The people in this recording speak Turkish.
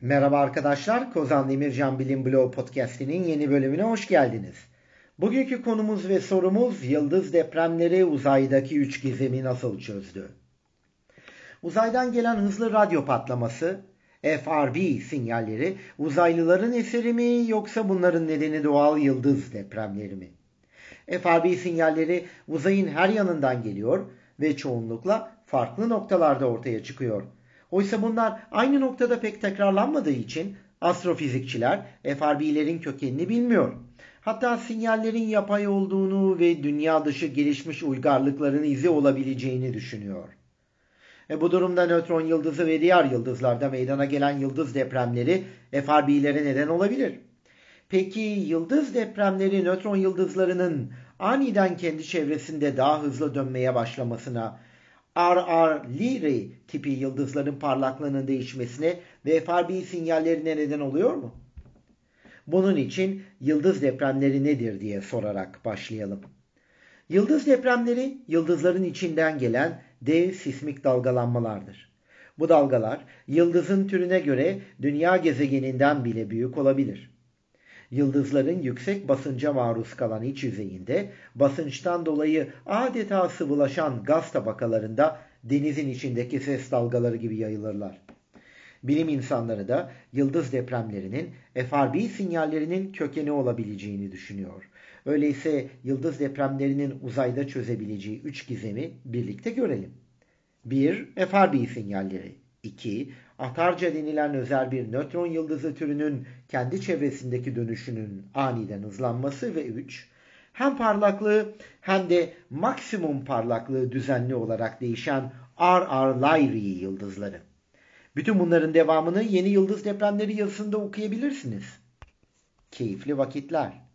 Merhaba arkadaşlar, Kozan Demircan Bilim Blog Podcast'inin yeni bölümüne hoş geldiniz. Bugünkü konumuz ve sorumuz yıldız depremleri uzaydaki üç gizemi nasıl çözdü? Uzaydan gelen hızlı radyo patlaması, FRB sinyalleri uzaylıların eseri mi yoksa bunların nedeni doğal yıldız depremleri mi? FRB sinyalleri uzayın her yanından geliyor ve çoğunlukla farklı noktalarda ortaya çıkıyor. Oysa bunlar aynı noktada pek tekrarlanmadığı için astrofizikçiler FRB'lerin kökenini bilmiyor. Hatta sinyallerin yapay olduğunu ve dünya dışı gelişmiş uygarlıkların izi olabileceğini düşünüyor. E bu durumda nötron yıldızı ve diğer yıldızlarda meydana gelen yıldız depremleri FRB'lere neden olabilir. Peki yıldız depremleri nötron yıldızlarının aniden kendi çevresinde daha hızlı dönmeye başlamasına, RR Lyrae tipi yıldızların parlaklığının değişmesine ve FRB sinyallerine neden oluyor mu? Bunun için yıldız depremleri nedir diye sorarak başlayalım. Yıldız depremleri yıldızların içinden gelen dev sismik dalgalanmalardır. Bu dalgalar yıldızın türüne göre dünya gezegeninden bile büyük olabilir. Yıldızların yüksek basınca maruz kalan iç yüzeyinde basınçtan dolayı adeta sıvılaşan gaz tabakalarında denizin içindeki ses dalgaları gibi yayılırlar. Bilim insanları da yıldız depremlerinin FRB sinyallerinin kökeni olabileceğini düşünüyor. Öyleyse yıldız depremlerinin uzayda çözebileceği üç gizemi birlikte görelim. 1. FRB sinyalleri 2. Atarca denilen özel bir nötron yıldızı türünün kendi çevresindeki dönüşünün aniden hızlanması ve 3. Hem parlaklığı hem de maksimum parlaklığı düzenli olarak değişen RR Lyrae yıldızları. Bütün bunların devamını Yeni Yıldız Depremleri yazısında okuyabilirsiniz. Keyifli vakitler.